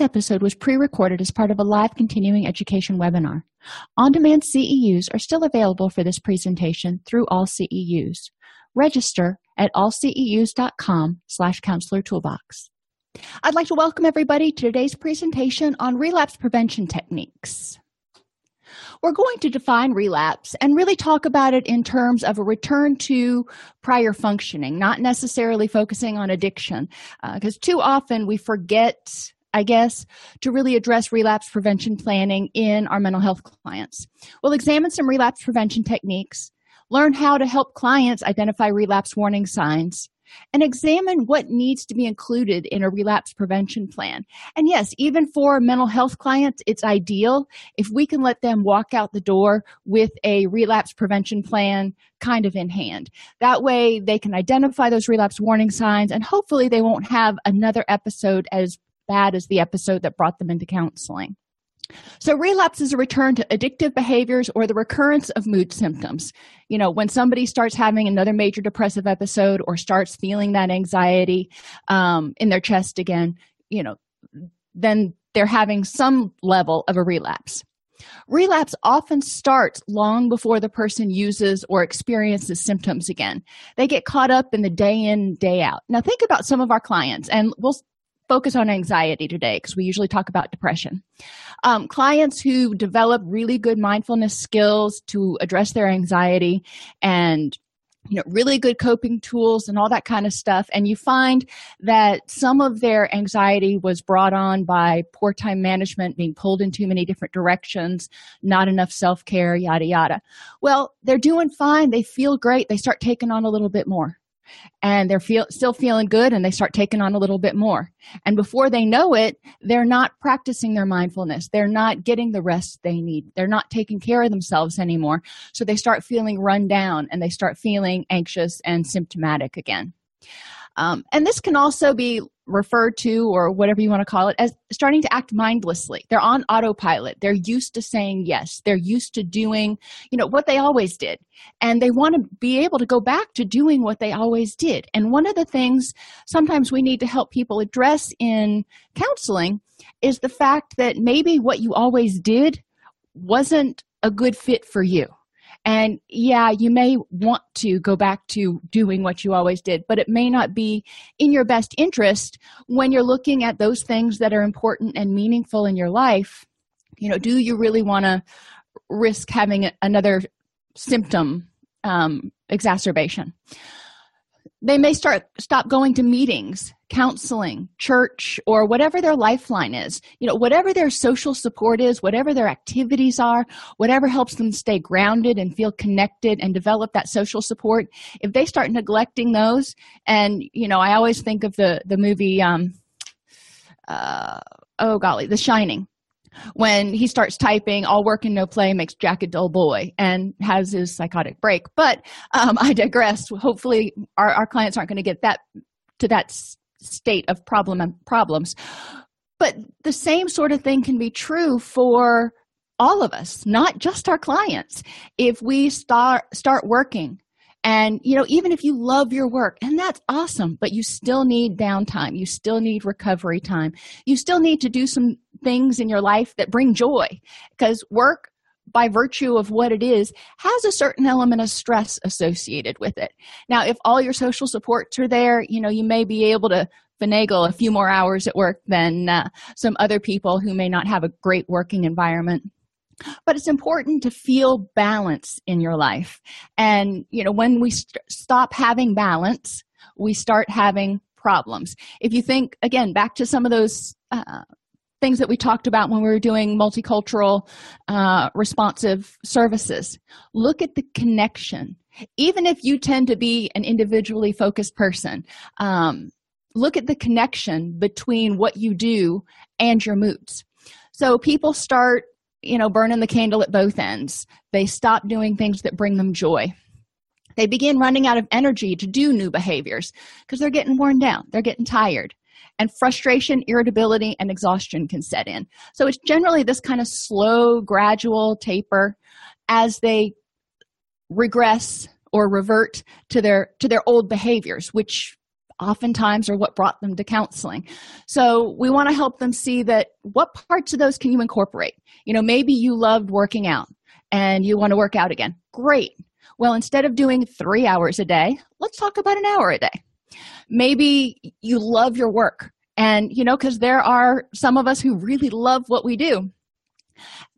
This episode was pre recorded as part of a live continuing education webinar. On demand CEUs are still available for this presentation through AllCEUs. Register at allceus.com slash counselor toolbox. I'd like to welcome everybody to today's presentation on relapse prevention techniques. We're going to define relapse and really talk about it in terms of a return to prior functioning, not necessarily focusing on addiction, because uh, too often we forget I guess, to really address relapse prevention planning in our mental health clients. We'll examine some relapse prevention techniques, learn how to help clients identify relapse warning signs, and examine what needs to be included in a relapse prevention plan. And yes, even for mental health clients, it's ideal if we can let them walk out the door with a relapse prevention plan kind of in hand. That way, they can identify those relapse warning signs and hopefully they won't have another episode as bad as the episode that brought them into counseling. So, relapse is a return to addictive behaviors or the recurrence of mood symptoms. You know, when somebody starts having another major depressive episode or starts feeling that anxiety um, in their chest again, you know, then they're having some level of a relapse. Relapse often starts long before the person uses or experiences symptoms again. They get caught up in the day in, day out. Now, think about some of our clients, and we'll focus on anxiety today because we usually talk about depression. Um, clients who develop really good mindfulness skills to address their anxiety and you know really good coping tools and all that kind of stuff and you find that some of their anxiety was brought on by poor time management being pulled in too many different directions not enough self-care yada yada. Well they're doing fine. They feel great. They start taking on a little bit more and they're feel, still feeling good and they start taking on a little bit more. And before they know it they're not practicing their mindfulness. They're not getting the rest they need. They're not taking care of themselves anymore. So they start feeling run down and they start feeling anxious and symptomatic again. Um, and this can also be referred to or whatever you want to call it as starting to act mindlessly. They're on autopilot. They're used to saying yes. They're used to doing you know what they always did. And they want to be able to go back to doing what they always did. And one of the things sometimes we need to help people address in counseling is the fact that maybe what you always did wasn't a good fit for you and yeah, you may want to go back to doing what you always did, but it may not be in your best interest when you're looking at those things that are important and meaningful in your life. You know, do you really want to risk having another symptom um, exacerbation? They may start stop going to meetings counseling church or whatever their lifeline is. You know whatever their social support is whatever their activities are whatever helps them stay grounded and feel connected and develop that social support if they start neglecting those and you know i always think of the the movie um uh oh golly the shining when he starts typing all work and no play makes jack a dull boy and has his psychotic break. But um, i digress. Hopefully our, our clients aren't going to get that to that state of problem and problems. But the same sort of thing can be true for all of us not just our clients. If we start start working and you know even if you love your work and that's awesome but you still need downtime. You still need recovery time. You still need to do some things in your life that bring joy because work by virtue of what it is has a certain element of stress associated with it. Now if all your social supports are there you know you may be able to finagle a few more hours at work than uh, some other people who may not have a great working environment but it's important to feel balance in your life. And you know when we st- stop having balance we start having problems. If you think again back to some of those uh, things that we talked about when we were doing multicultural uh, responsive services look at the connection. Even if you tend to be an individually focused person um, look at the connection between what you do and your moods. So people start you know burning the candle at both ends. They stop doing things that bring them joy. They begin running out of energy to do new behaviors because they're getting worn down. They're getting tired. And frustration irritability and exhaustion can set in. So it's generally this kind of slow gradual taper as they regress or revert to their to their old behaviors which oftentimes are what brought them to counseling. So we want to help them see that what parts of those can you incorporate? You know maybe you loved working out and you want to work out again. Great. Well instead of doing three hours a day let's talk about an hour a day. Maybe you love your work and you know because there are some of us who really love what we do.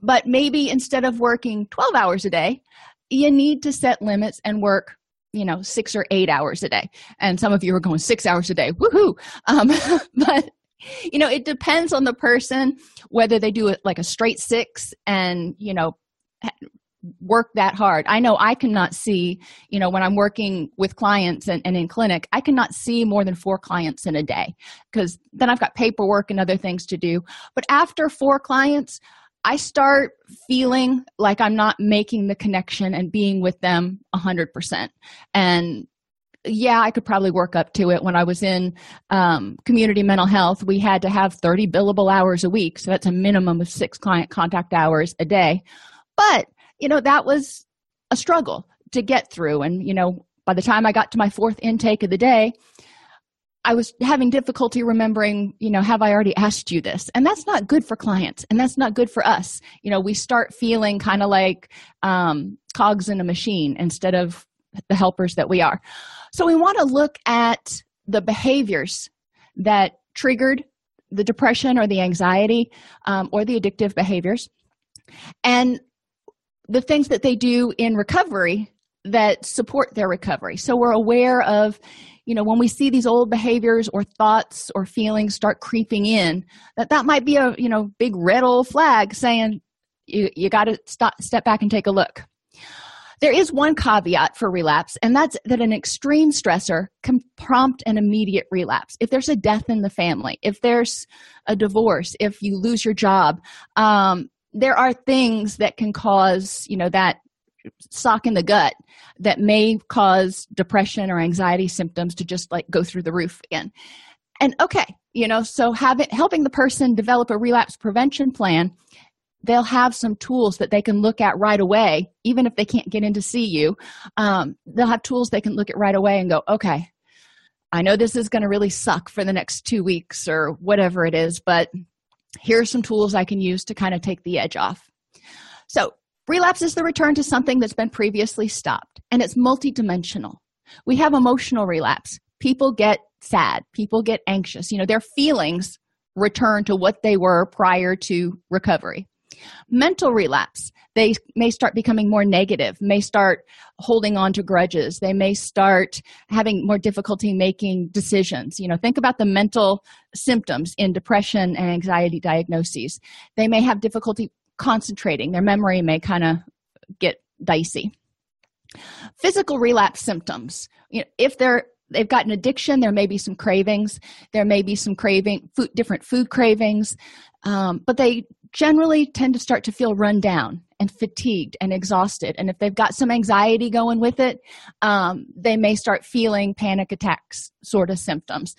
But maybe instead of working 12 hours a day you need to set limits and work you know six or eight hours a day. And some of you are going six hours a day. Woohoo! Um, but you know it depends on the person whether they do it like a straight six and you know work that hard. I know i cannot see you know when i'm working with clients and, and in clinic i cannot see more than four clients in a day because then i've got paperwork and other things to do. But after four clients I start feeling like I'm not making the connection and being with them 100%. And yeah, I could probably work up to it. When I was in um, community mental health, we had to have 30 billable hours a week. So that's a minimum of six client contact hours a day. But, you know, that was a struggle to get through. And, you know, by the time I got to my fourth intake of the day, I was having difficulty remembering, you know, have I already asked you this? And that's not good for clients and that's not good for us. You know, we start feeling kind of like um, cogs in a machine instead of the helpers that we are. So we want to look at the behaviors that triggered the depression or the anxiety um, or the addictive behaviors and the things that they do in recovery that support their recovery. So we're aware of you know when we see these old behaviors or thoughts or feelings start creeping in that that might be a you know big red old flag saying you, you got to stop step back and take a look. There is one caveat for relapse and that's that an extreme stressor can prompt an immediate relapse. If there's a death in the family if there's a divorce if you lose your job um, there are things that can cause you know that sock in the gut that may cause depression or anxiety symptoms to just like go through the roof again. And okay you know so having helping the person develop a relapse prevention plan they'll have some tools that they can look at right away even if they can't get in to see you um, they'll have tools they can look at right away and go okay i know this is going to really suck for the next two weeks or whatever it is but here are some tools i can use to kind of take the edge off. So Relapse is the return to something that's been previously stopped, and it's multidimensional. We have emotional relapse. People get sad, people get anxious. You know, their feelings return to what they were prior to recovery. Mental relapse, they may start becoming more negative, may start holding on to grudges, they may start having more difficulty making decisions. You know, think about the mental symptoms in depression and anxiety diagnoses. They may have difficulty concentrating. Their memory may kind of get dicey. Physical relapse symptoms. You know, if they're they've got an addiction there may be some cravings. There may be some craving food different food cravings um, but they generally tend to start to feel run down and fatigued and exhausted. And if they've got some anxiety going with it um, they may start feeling panic attacks sort of symptoms.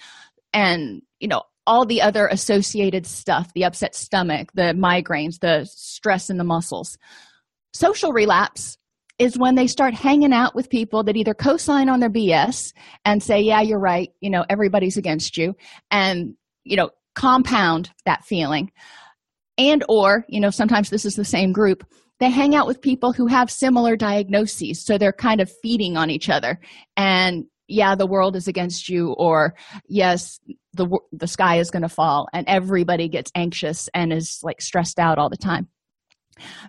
And you know all the other associated stuff the upset stomach the migraines the stress in the muscles. Social relapse is when they start hanging out with people that either co-sign on their bs and say yeah you're right. You know everybody's against you and you know compound that feeling. And or you know sometimes this is the same group they hang out with people who have similar diagnoses so they're kind of feeding on each other. And yeah the world is against you or yes the the sky is going to fall and everybody gets anxious and is like stressed out all the time.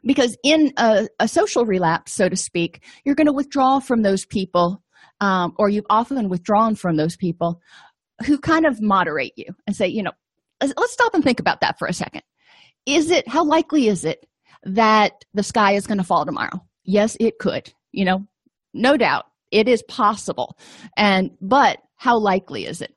Because in a, a social relapse so to speak you're going to withdraw from those people um, or you've often withdrawn from those people who kind of moderate you and say you know let's stop and think about that for a second. Is it how likely is it that the sky is going to fall tomorrow? Yes it could you know no doubt it is possible. And but how likely is it?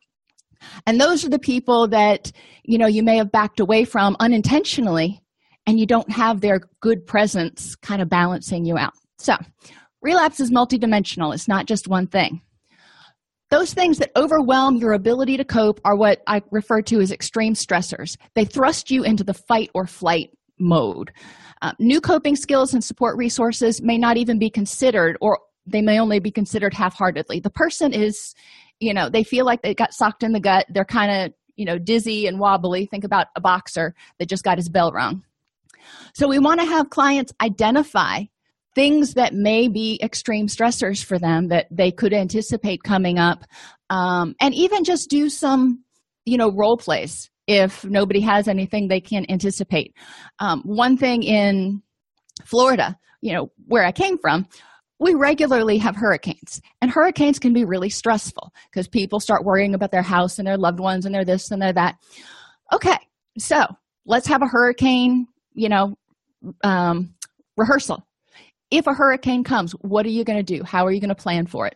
And those are the people that you know you may have backed away from unintentionally and you don't have their good presence kind of balancing you out. So relapse is multidimensional. It's not just one thing. Those things that overwhelm your ability to cope are what i refer to as extreme stressors. They thrust you into the fight or flight mode. Uh, new coping skills and support resources may not even be considered or they may only be considered half-heartedly. The person is you know they feel like they got socked in the gut. They're kind of you know dizzy and wobbly. Think about a boxer that just got his bell rung so we want to have clients identify things that may be extreme stressors for them that they could anticipate coming up um, and even just do some you know role plays if nobody has anything they can anticipate. Um, one thing in florida you know where i came from we regularly have hurricanes and hurricanes can be really stressful because people start worrying about their house and their loved ones and their this and their that. Okay so let's have a hurricane you know um, rehearsal. If a hurricane comes what are you going to do? How are you going to plan for it?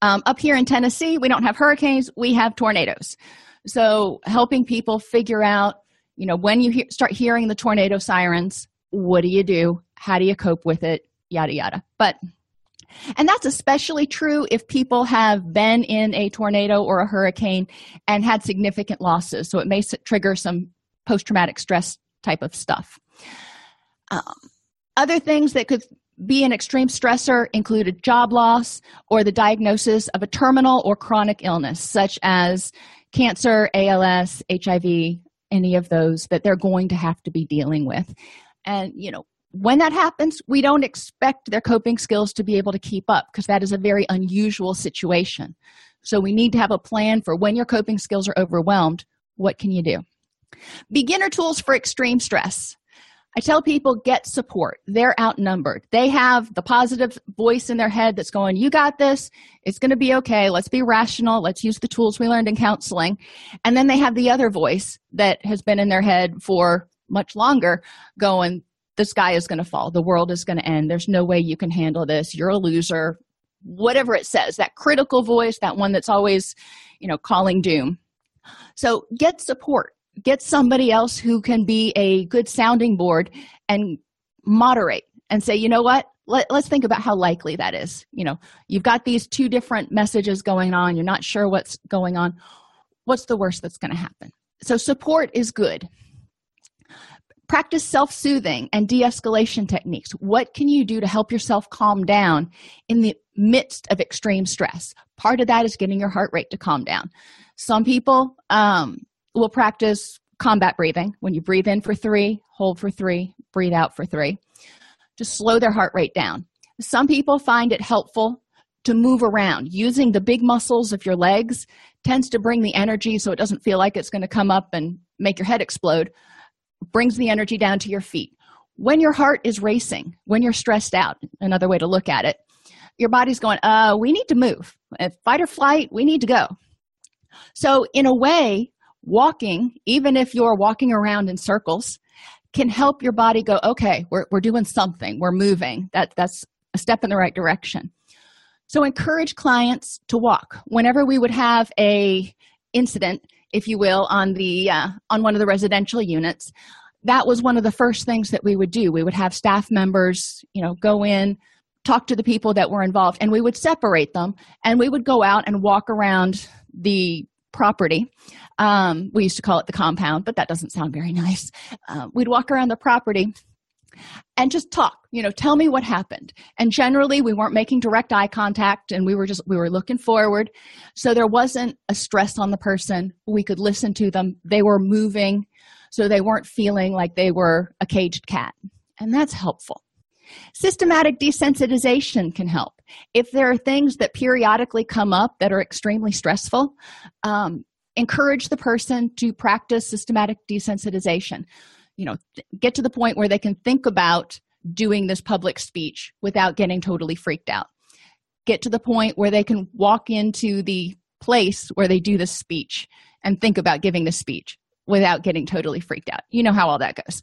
Um, up here in tennessee we don't have hurricanes we have tornadoes. So helping people figure out you know when you he- start hearing the tornado sirens what do you do? How do you cope with it? Yada yada. But and that's especially true if people have been in a tornado or a hurricane and had significant losses. So it may trigger some post-traumatic stress type of stuff. Um, other things that could be an extreme stressor include a job loss or the diagnosis of a terminal or chronic illness such as cancer als hiv any of those that they're going to have to be dealing with. And you know when that happens we don't expect their coping skills to be able to keep up because that is a very unusual situation. So we need to have a plan for when your coping skills are overwhelmed what can you do? Beginner tools for extreme stress. I tell people get support. They're outnumbered. They have the positive voice in their head that's going you got this. It's going to be okay. Let's be rational. Let's use the tools we learned in counseling. And then they have the other voice that has been in their head for much longer going the sky is going to fall. The world is going to end. There's no way you can handle this. You're a loser. Whatever it says that critical voice that one that's always you know calling doom. So get support. Get somebody else who can be a good sounding board and moderate and say you know what? Let, let's think about how likely that is. You know you've got these two different messages going on. You're not sure what's going on. What's the worst that's going to happen? So support is good practice self-soothing and de-escalation techniques. What can you do to help yourself calm down in the midst of extreme stress? Part of that is getting your heart rate to calm down. Some people um, will practice combat breathing. When you breathe in for three hold for three breathe out for three. To slow their heart rate down. Some people find it helpful to move around. Using the big muscles of your legs tends to bring the energy so it doesn't feel like it's going to come up and make your head explode brings the energy down to your feet. When your heart is racing when you're stressed out another way to look at it your body's going uh we need to move. Fight or flight we need to go. So in a way walking even if you're walking around in circles can help your body go okay we're, we're doing something. We're moving. That that's a step in the right direction. So encourage clients to walk. Whenever we would have a incident if you will on the uh, on one of the residential units. That was one of the first things that we would do. We would have staff members you know go in talk to the people that were involved and we would separate them and we would go out and walk around the property. Um, we used to call it the compound but that doesn't sound very nice. Uh, we'd walk around the property and just talk you know tell me what happened. And generally we weren't making direct eye contact and we were just we were looking forward. So there wasn't a stress on the person. We could listen to them. They were moving so they weren't feeling like they were a caged cat. And that's helpful. Systematic desensitization can help. If there are things that periodically come up that are extremely stressful um, encourage the person to practice systematic desensitization you know get to the point where they can think about doing this public speech without getting totally freaked out. Get to the point where they can walk into the place where they do the speech and think about giving the speech without getting totally freaked out. You know how all that goes.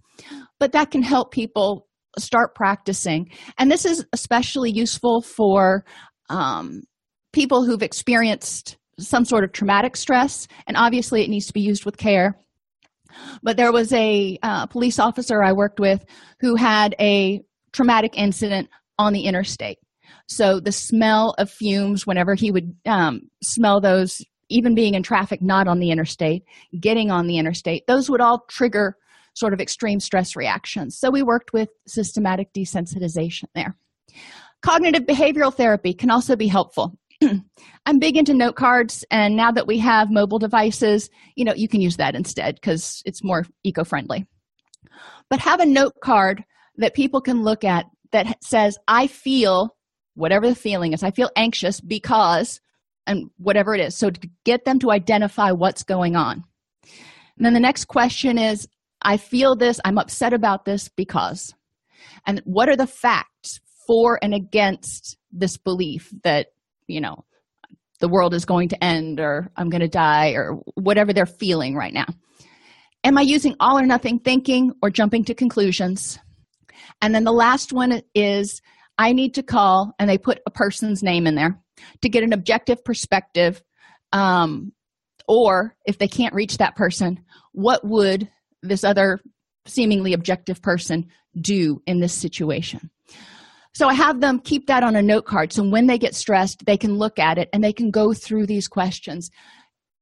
But that can help people start practicing. And this is especially useful for um, people who've experienced some sort of traumatic stress. And obviously it needs to be used with care but there was a uh, police officer i worked with who had a traumatic incident on the interstate. So the smell of fumes whenever he would um, smell those even being in traffic not on the interstate getting on the interstate those would all trigger sort of extreme stress reactions. So we worked with systematic desensitization there. Cognitive behavioral therapy can also be helpful I'm big into note cards, and now that we have mobile devices, you know, you can use that instead because it's more eco friendly. But have a note card that people can look at that says, I feel whatever the feeling is, I feel anxious because, and whatever it is. So to get them to identify what's going on. And then the next question is, I feel this, I'm upset about this because. And what are the facts for and against this belief that, you know, the world is going to end or I'm going to die or whatever they're feeling right now. Am I using all or nothing thinking or jumping to conclusions? And then the last one is I need to call, and they put a person's name in there to get an objective perspective. Um, or if they can't reach that person, what would this other seemingly objective person do in this situation? So I have them keep that on a note card. So when they get stressed, they can look at it and they can go through these questions.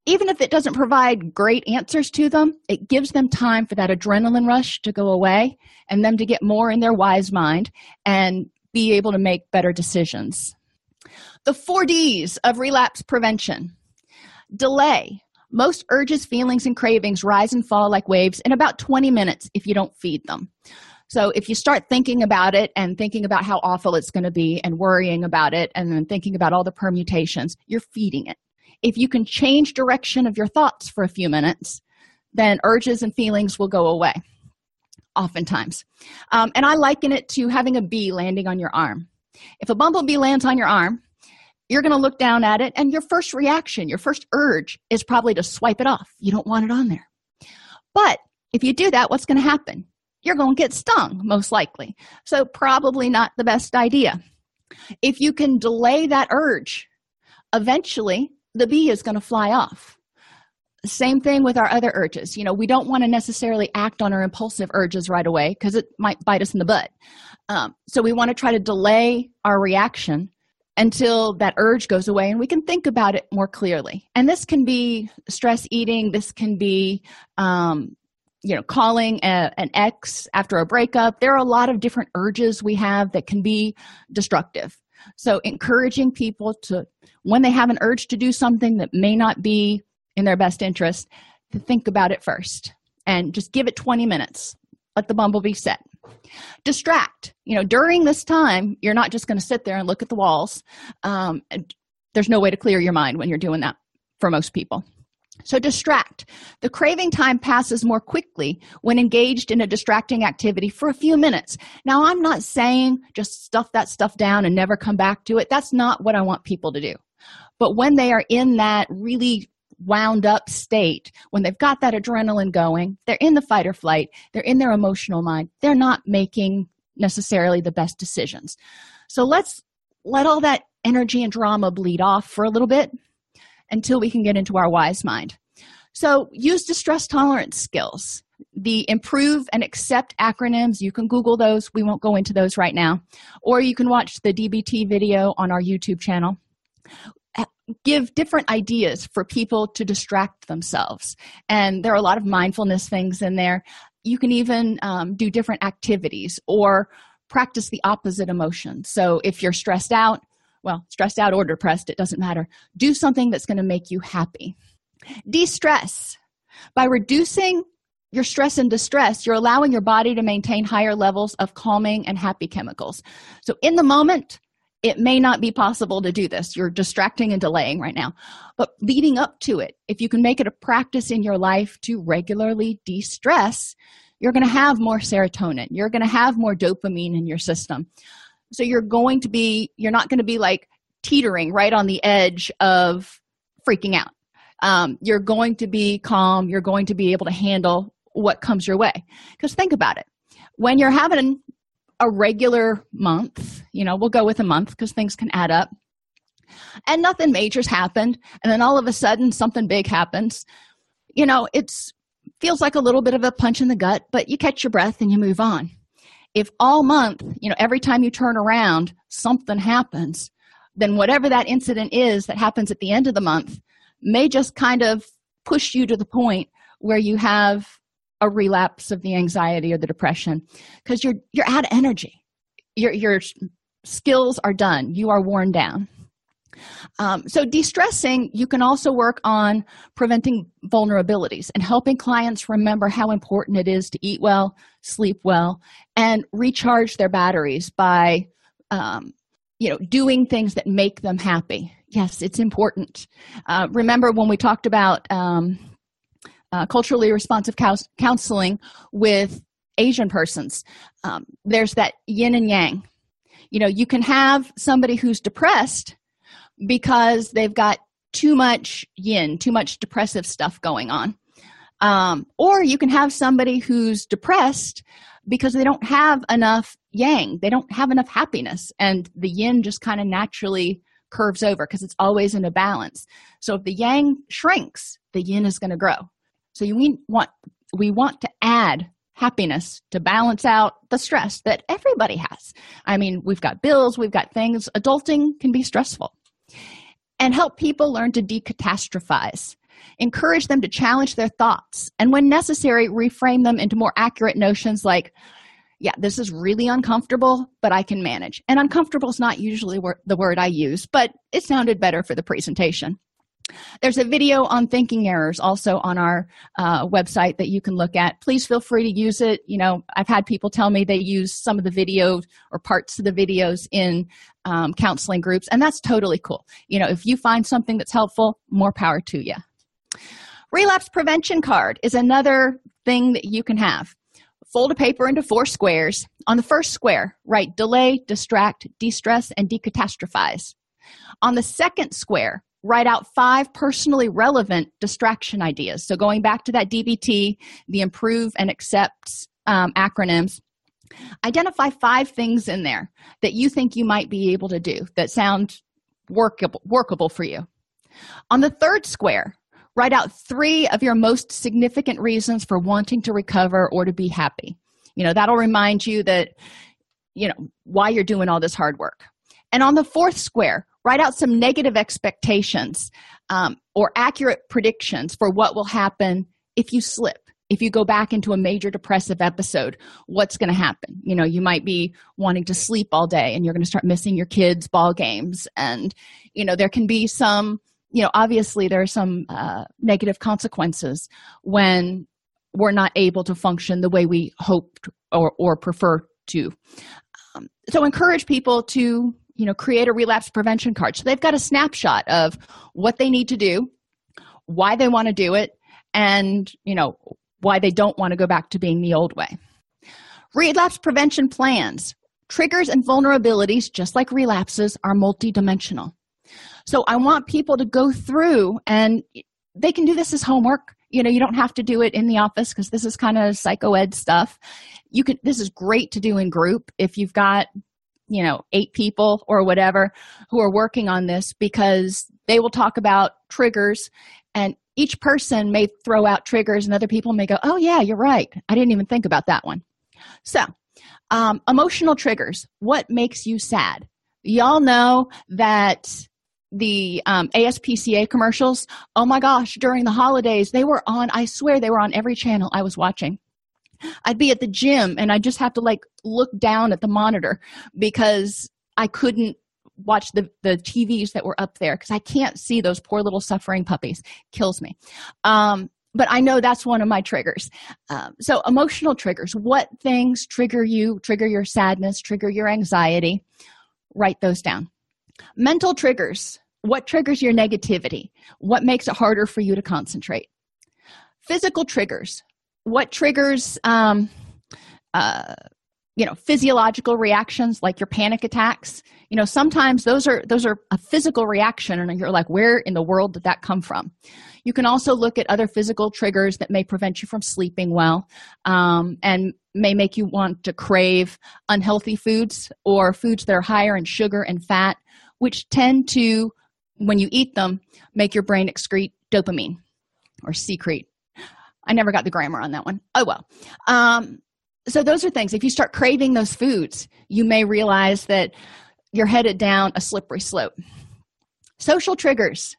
Even if it doesn't provide great answers to them, it gives them time for that adrenaline rush to go away and them to get more in their wise mind and be able to make better decisions. The four D's of relapse prevention delay. Most urges, feelings, and cravings rise and fall like waves in about 20 minutes if you don't feed them. So if you start thinking about it and thinking about how awful it's going to be and worrying about it and then thinking about all the permutations, you're feeding it. If you can change direction of your thoughts for a few minutes, then urges and feelings will go away oftentimes. Um, and I liken it to having a bee landing on your arm. If a bumblebee lands on your arm, you're going to look down at it, and your first reaction, your first urge is probably to swipe it off. You don't want it on there. But if you do that, what's going to happen? You're going to get stung, most likely. So, probably not the best idea. If you can delay that urge, eventually the bee is going to fly off. Same thing with our other urges. You know, we don't want to necessarily act on our impulsive urges right away because it might bite us in the butt. Um, so, we want to try to delay our reaction until that urge goes away and we can think about it more clearly. And this can be stress eating, this can be um, you know calling a, an ex after a breakup there are a lot of different urges we have that can be destructive. So encouraging people to when they have an urge to do something that may not be in their best interest to think about it first and just give it 20 minutes. Let the bumblebee set. Distract. You know during this time you're not just going to sit there and look at the walls um, there's no way to clear your mind when you're doing that for most people so, distract. The craving time passes more quickly when engaged in a distracting activity for a few minutes. Now, I'm not saying just stuff that stuff down and never come back to it. That's not what I want people to do. But when they are in that really wound up state, when they've got that adrenaline going, they're in the fight or flight, they're in their emotional mind, they're not making necessarily the best decisions. So, let's let all that energy and drama bleed off for a little bit until we can get into our wise mind. So, use distress tolerance skills. The improve and accept acronyms, you can Google those. We won't go into those right now. Or you can watch the DBT video on our YouTube channel. Give different ideas for people to distract themselves. And there are a lot of mindfulness things in there. You can even um, do different activities or practice the opposite emotion. So, if you're stressed out, well, stressed out or depressed, it doesn't matter. Do something that's going to make you happy. De stress. By reducing your stress and distress, you're allowing your body to maintain higher levels of calming and happy chemicals. So, in the moment, it may not be possible to do this. You're distracting and delaying right now. But leading up to it, if you can make it a practice in your life to regularly de stress, you're going to have more serotonin. You're going to have more dopamine in your system so you're going to be you're not going to be like teetering right on the edge of freaking out. Um, you're going to be calm. You're going to be able to handle what comes your way. Because think about it. When you're having a regular month you know we'll go with a month because things can add up. And nothing major's happened and then all of a sudden something big happens. You know it's feels like a little bit of a punch in the gut but you catch your breath and you move on if all month you know every time you turn around something happens then whatever that incident is that happens at the end of the month may just kind of push you to the point where you have a relapse of the anxiety or the depression because you're you're out of energy. Your your skills are done. You are worn down Um, so, de stressing, you can also work on preventing vulnerabilities and helping clients remember how important it is to eat well, sleep well, and recharge their batteries by, um, you know, doing things that make them happy. Yes, it's important. Uh, remember when we talked about um, uh, culturally responsive counseling with Asian persons, um, there's that yin and yang. You know, you can have somebody who's depressed because they've got too much yin, too much depressive stuff going on. Um, or you can have somebody who's depressed because they don't have enough yang, they don't have enough happiness, and the yin just kind of naturally curves over because it's always in a balance. So if the yang shrinks, the yin is going to grow. So you want we want to add happiness to balance out the stress that everybody has. I mean, we've got bills, we've got things. Adulting can be stressful and help people learn to decatastrophize. Encourage them to challenge their thoughts and, when necessary, reframe them into more accurate notions like, yeah, this is really uncomfortable, but I can manage. And uncomfortable is not usually the word I use, but it sounded better for the presentation. There's a video on thinking errors also on our uh, website that you can look at. Please feel free to use it. You know, I've had people tell me they use some of the video or parts of the videos in um, counseling groups, and that's totally cool. You know, if you find something that's helpful, more power to you. Relapse prevention card is another thing that you can have. Fold a paper into four squares. On the first square, write delay, distract, de-stress, and decatastrophize. On the second square, write out five personally relevant distraction ideas. So, going back to that DBT, the improve and accepts um, acronyms, identify five things in there that you think you might be able to do that sound workable, workable for you. On the third square, write out three of your most significant reasons for wanting to recover or to be happy. You know, that'll remind you that, you know, why you're doing all this hard work. And on the fourth square, write out some negative expectations um, or accurate predictions for what will happen if you slip if you go back into a major depressive episode what's going to happen? You know you might be wanting to sleep all day and you're going to start missing your kids ball games and you know there can be some you know obviously there are some uh, negative consequences when we're not able to function the way we hoped or, or prefer to. Um, so encourage people to you know create a relapse prevention card. So they've got a snapshot of what they need to do why they want to do it and you know why they don't want to go back to being the old way. Relapse prevention plans. Triggers and vulnerabilities just like relapses are multidimensional. So i want people to go through and they can do this as homework. You know you don't have to do it in the office because this is kind of psycho ed stuff. You can this is great to do in group. If you've got you know eight people or whatever who are working on this because they will talk about triggers and each person may throw out triggers and other people may go oh yeah you're right. I didn't even think about that one. So um, emotional triggers. What makes you sad? Y'all know that the um, aspca commercials oh my gosh during the holidays they were on i swear they were on every channel i was watching I'd be at the gym and I just have to like look down at the monitor because I couldn't watch the the TVs that were up there because I can't see those poor little suffering puppies. Kills me. Um, but I know that's one of my triggers. Um, so emotional triggers. What things trigger you? Trigger your sadness. Trigger your anxiety. Write those down. Mental triggers. What triggers your negativity? What makes it harder for you to concentrate? Physical triggers what triggers um, uh, you know physiological reactions like your panic attacks? You know sometimes those are those are a physical reaction and you're like where in the world did that come from? You can also look at other physical triggers that may prevent you from sleeping well um, and may make you want to crave unhealthy foods or foods that are higher in sugar and fat which tend to when you eat them make your brain excrete dopamine or secrete I never got the grammar on that one. Oh well. Um, so those are things. If you start craving those foods, you may realize that you're headed down a slippery slope. Social triggers.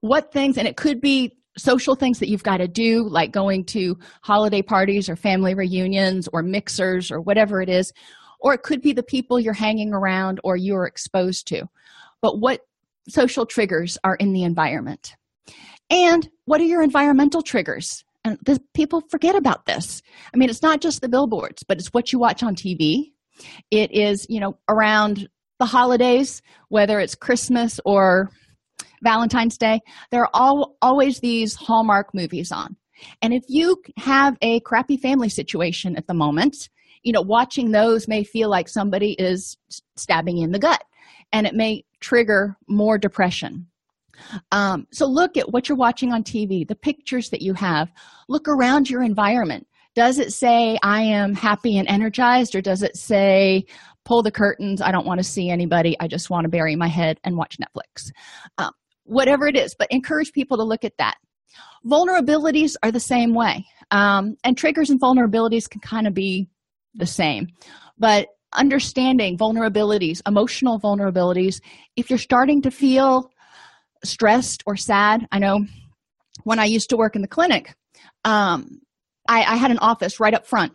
What things, and it could be social things that you've got to do, like going to holiday parties or family reunions or mixers or whatever it is, or it could be the people you're hanging around or you're exposed to. But what social triggers are in the environment and what are your environmental triggers and the, people forget about this. I mean it's not just the billboards but it's what you watch on tv it is you know around the holidays whether it's christmas or valentine's day there are all, always these hallmark movies on. And if you have a crappy family situation at the moment you know watching those may feel like somebody is stabbing in the gut and it may trigger more depression um, so look at what you're watching on tv the pictures that you have. Look around your environment. Does it say i am happy and energized or does it say pull the curtains. I don't want to see anybody. I just want to bury my head and watch netflix. Um, whatever it is but encourage people to look at that. Vulnerabilities are the same way. Um, and triggers and vulnerabilities can kind of be the same. But understanding vulnerabilities emotional vulnerabilities if you're starting to feel stressed or sad. I know when i used to work in the clinic um, I, I had an office right up front.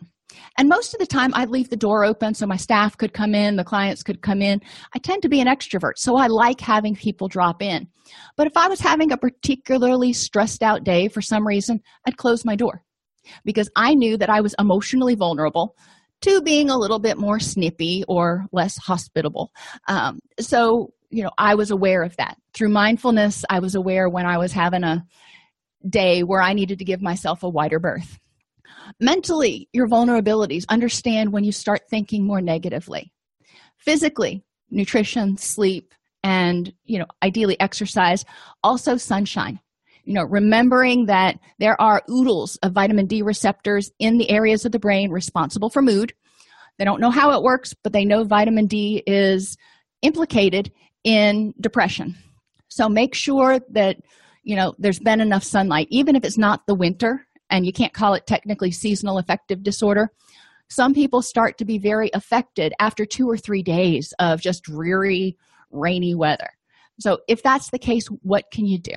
And most of the time i'd leave the door open so my staff could come in the clients could come in. I tend to be an extrovert so i like having people drop in. But if i was having a particularly stressed out day for some reason i'd close my door because i knew that i was emotionally vulnerable to being a little bit more snippy or less hospitable. Um, so you know i was aware of that. Through mindfulness i was aware when i was having a day where i needed to give myself a wider berth. Mentally your vulnerabilities understand when you start thinking more negatively. Physically nutrition sleep and you know ideally exercise also sunshine. You know remembering that there are oodles of vitamin d receptors in the areas of the brain responsible for mood. They don't know how it works but they know vitamin d is implicated in depression. So make sure that you know there's been enough sunlight even if it's not the winter and you can't call it technically seasonal affective disorder. Some people start to be very affected after two or three days of just dreary rainy weather. So if that's the case what can you do?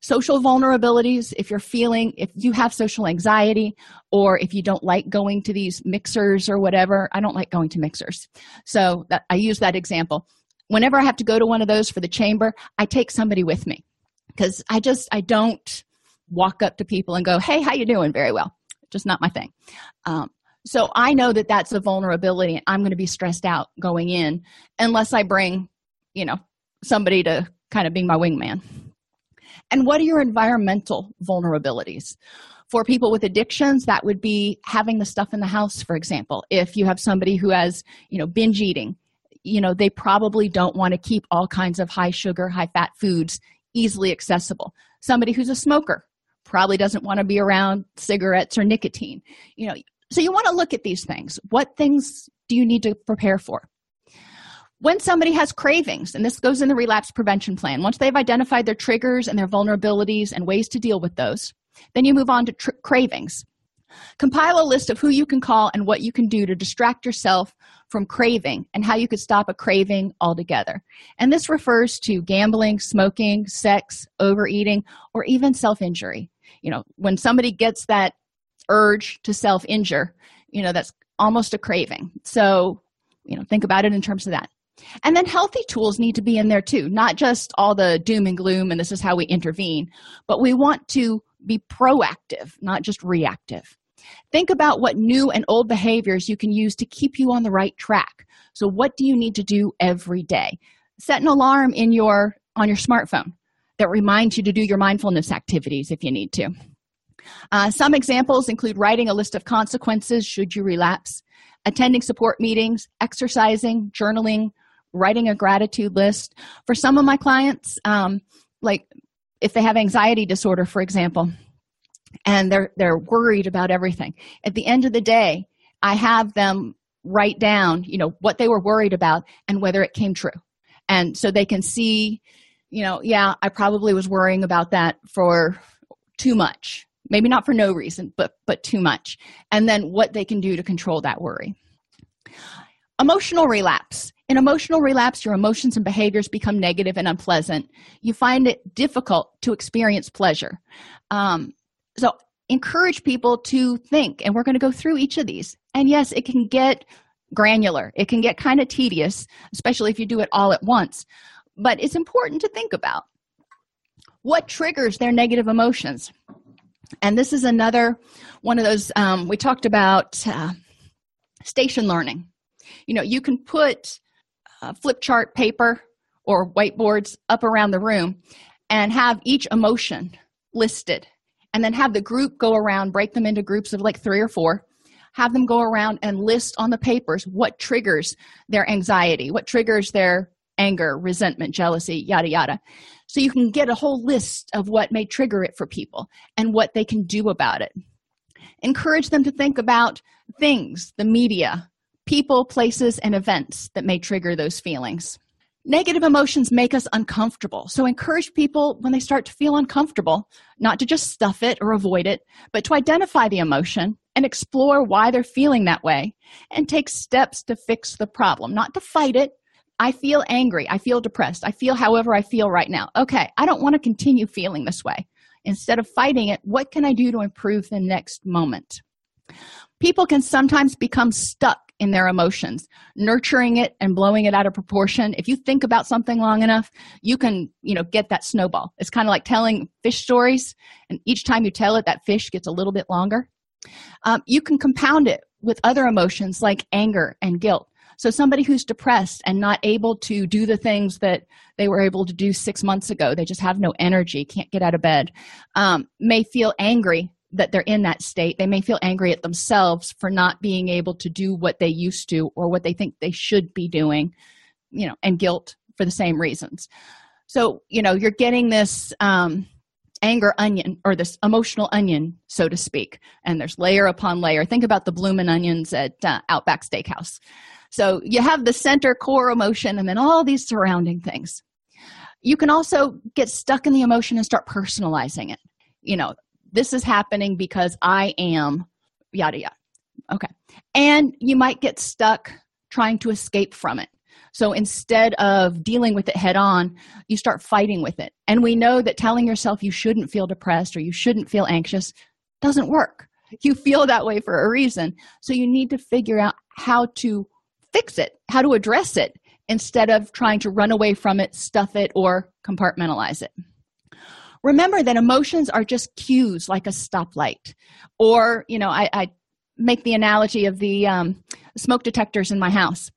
Social vulnerabilities if you're feeling if you have social anxiety or if you don't like going to these mixers or whatever i don't like going to mixers. So that, i use that example whenever i have to go to one of those for the chamber i take somebody with me. Because i just i don't walk up to people and go hey how you doing? Very well. Just not my thing. Um, so i know that that's a vulnerability. And i'm going to be stressed out going in unless i bring you know somebody to kind of be my wingman. And what are your environmental vulnerabilities? For people with addictions, that would be having the stuff in the house, for example. If you have somebody who has, you know, binge eating, you know, they probably don't want to keep all kinds of high sugar, high fat foods easily accessible. Somebody who's a smoker probably doesn't want to be around cigarettes or nicotine. You know, so you want to look at these things. What things do you need to prepare for? when somebody has cravings and this goes in the relapse prevention plan once they've identified their triggers and their vulnerabilities and ways to deal with those then you move on to tr- cravings compile a list of who you can call and what you can do to distract yourself from craving and how you could stop a craving altogether. And this refers to gambling smoking sex overeating or even self-injury. You know when somebody gets that urge to self-injure you know that's almost a craving. So you know think about it in terms of that. And then healthy tools need to be in there too, not just all the doom and gloom and this is how we intervene, but we want to be proactive, not just reactive. Think about what new and old behaviors you can use to keep you on the right track. So what do you need to do every day? Set an alarm in your on your smartphone that reminds you to do your mindfulness activities if you need to. Uh, some examples include writing a list of consequences should you relapse, attending support meetings, exercising, journaling, writing a gratitude list for some of my clients um, like if they have anxiety disorder for example and they're they're worried about everything. At the end of the day i have them write down you know what they were worried about and whether it came true. And so they can see you know yeah i probably was worrying about that for too much. Maybe not for no reason but but too much. And then what they can do to control that worry. Emotional relapse. In emotional relapse, your emotions and behaviors become negative and unpleasant. You find it difficult to experience pleasure. Um, so, encourage people to think, and we're going to go through each of these. And yes, it can get granular, it can get kind of tedious, especially if you do it all at once. but it's important to think about what triggers their negative emotions and this is another one of those um, we talked about uh, station learning you know you can put uh, flip chart paper or whiteboards up around the room and have each emotion listed and then have the group go around break them into groups of like three or four have them go around and list on the papers what triggers their anxiety what triggers their anger resentment jealousy yada yada. So you can get a whole list of what may trigger it for people and what they can do about it. Encourage them to think about things the media people places and events that may trigger those feelings negative emotions make us uncomfortable so encourage people when they start to feel uncomfortable not to just stuff it or avoid it but to identify the emotion and explore why they're feeling that way and take steps to fix the problem not to fight it I feel angry. I feel depressed. I feel however I feel right now. Okay, I don't want to continue feeling this way. Instead of fighting it, what can I do to improve the next moment? People can sometimes become stuck in their emotions, nurturing it and blowing it out of proportion. If you think about something long enough, you can, you know, get that snowball. It's kind of like telling fish stories, and each time you tell it, that fish gets a little bit longer. Um, you can compound it with other emotions like anger and guilt so, somebody who's depressed and not able to do the things that they were able to do six months ago, they just have no energy, can't get out of bed, um, may feel angry that they're in that state. They may feel angry at themselves for not being able to do what they used to or what they think they should be doing, you know, and guilt for the same reasons. So, you know, you're getting this. Um, anger onion or this emotional onion so to speak and there's layer upon layer think about the bloomin' onions at uh, outback steakhouse so you have the center core emotion and then all these surrounding things. You can also get stuck in the emotion and start personalizing it. You know, this is happening because I am yada yada. Okay. And you might get stuck trying to escape from it. So instead of dealing with it head on, you start fighting with it. And we know that telling yourself you shouldn't feel depressed or you shouldn't feel anxious doesn't work. You feel that way for a reason. So you need to figure out how to fix it, how to address it, instead of trying to run away from it, stuff it, or compartmentalize it. Remember that emotions are just cues like a stoplight. Or, you know, I, I make the analogy of the um, smoke detectors in my house.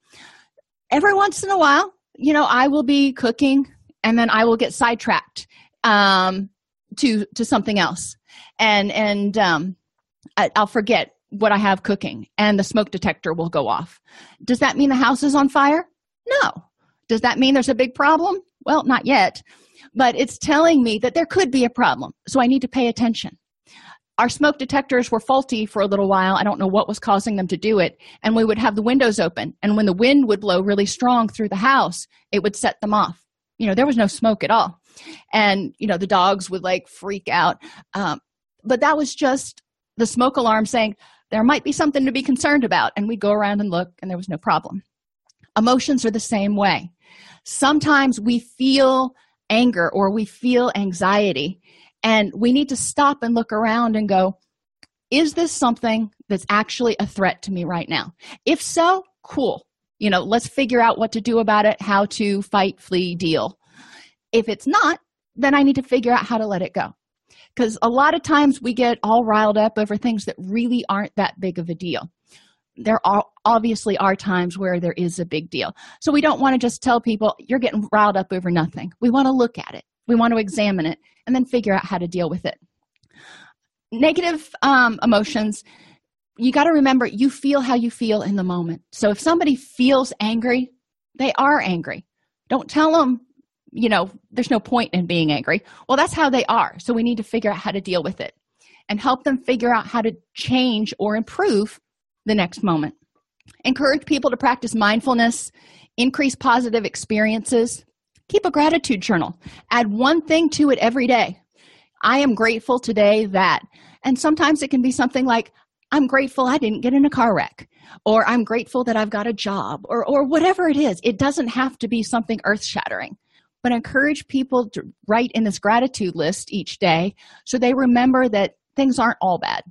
Every once in a while, you know, I will be cooking and then I will get sidetracked um, to to something else, and and um, I, I'll forget what I have cooking and the smoke detector will go off. Does that mean the house is on fire? No. Does that mean there's a big problem? Well, not yet, but it's telling me that there could be a problem, so I need to pay attention. Our smoke detectors were faulty for a little while. I don't know what was causing them to do it. And we would have the windows open. And when the wind would blow really strong through the house, it would set them off. You know, there was no smoke at all. And, you know, the dogs would like freak out. Um, but that was just the smoke alarm saying, there might be something to be concerned about and we go around and look and there was no problem emotions are the same way sometimes we feel anger or we feel anxiety. And we need to stop and look around and go is this something that's actually a threat to me right now? If so cool. You know let's figure out what to do about it how to fight flee deal. If it's not then i need to figure out how to let it go. Because a lot of times we get all riled up over things that really aren't that big of a deal there are obviously are times where there is a big deal. So we don't want to just tell people you're getting riled up over nothing. We want to look at it. We want to examine it and then figure out how to deal with it. Negative um, emotions you got to remember you feel how you feel in the moment. So if somebody feels angry they are angry. Don't tell them you know there's no point in being angry. Well that's how they are. So we need to figure out how to deal with it and help them figure out how to change or improve the next moment. Encourage people to practice mindfulness increase positive experiences. Keep a gratitude journal. Add one thing to it every day. I am grateful today that and sometimes it can be something like i'm grateful i didn't get in a car wreck or i'm grateful that i've got a job or or whatever it is. It doesn't have to be something earth shattering but encourage people to write in this gratitude list each day so they remember that things aren't all bad.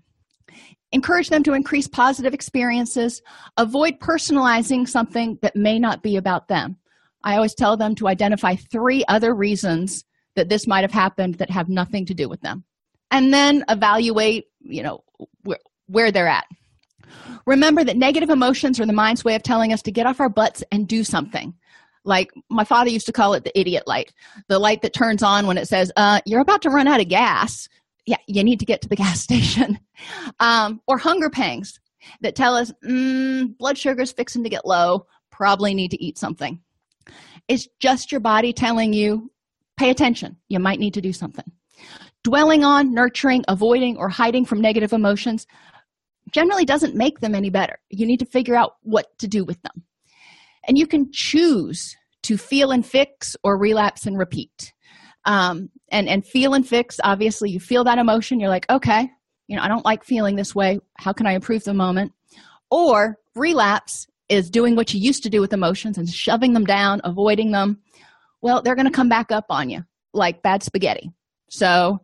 Encourage them to increase positive experiences. Avoid personalizing something that may not be about them. I always tell them to identify three other reasons that this might have happened that have nothing to do with them. And then evaluate, you know, where, where they're at. Remember that negative emotions are the mind's way of telling us to get off our butts and do something. Like my father used to call it the idiot light, the light that turns on when it says, uh, You're about to run out of gas. Yeah, you need to get to the gas station. Um, or hunger pangs that tell us, mm, Blood sugar's fixing to get low. Probably need to eat something. It's just your body telling you, Pay attention. You might need to do something. Dwelling on, nurturing, avoiding, or hiding from negative emotions generally doesn't make them any better. You need to figure out what to do with them. And you can choose to feel and fix or relapse and repeat. Um, and, and feel and fix, obviously, you feel that emotion, you're like, okay, you know, I don't like feeling this way. How can I improve the moment? Or relapse is doing what you used to do with emotions and shoving them down, avoiding them. Well, they're going to come back up on you like bad spaghetti. So,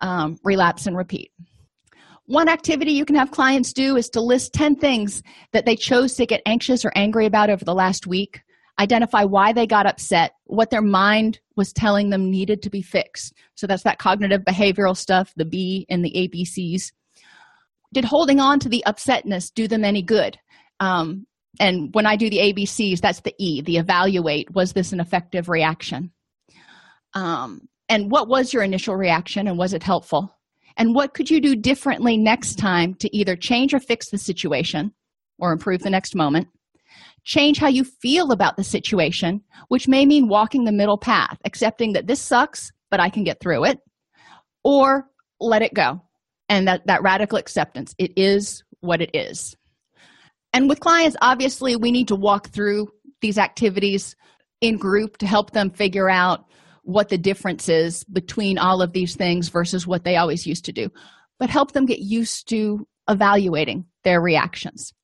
um, relapse and repeat. One activity you can have clients do is to list 10 things that they chose to get anxious or angry about over the last week, identify why they got upset, what their mind was telling them needed to be fixed. So that's that cognitive behavioral stuff, the B and the ABCs. Did holding on to the upsetness do them any good? Um, and when I do the ABCs, that's the E, the evaluate. Was this an effective reaction? Um, and what was your initial reaction and was it helpful? and what could you do differently next time to either change or fix the situation or improve the next moment change how you feel about the situation which may mean walking the middle path accepting that this sucks but i can get through it or let it go. And that that radical acceptance it is what it is. And with clients obviously we need to walk through these activities in group to help them figure out what the difference is between all of these things versus what they always used to do, but help them get used to evaluating their reactions.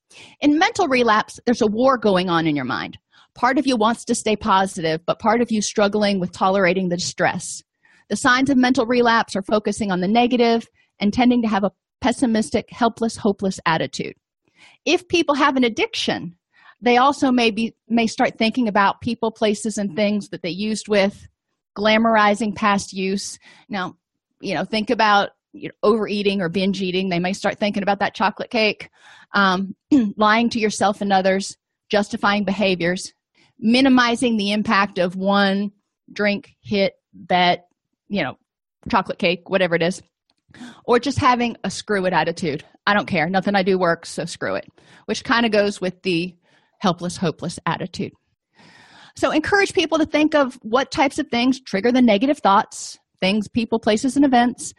In mental relapse, there's a war going on in your mind. Part of you wants to stay positive, but part of you struggling with tolerating the distress. The signs of mental relapse are focusing on the negative and tending to have a pessimistic, helpless, hopeless attitude. If people have an addiction, they also may be may start thinking about people, places, and things that they used with glamorizing past use now you know think about you know, overeating or binge eating they may start thinking about that chocolate cake um, lying to yourself and others justifying behaviors minimizing the impact of one drink hit bet you know chocolate cake whatever it is or just having a screw it attitude. I don't care. Nothing i do works so screw it which kind of goes with the helpless hopeless attitude. So encourage people to think of what types of things trigger the negative thoughts, things, people, places, and events,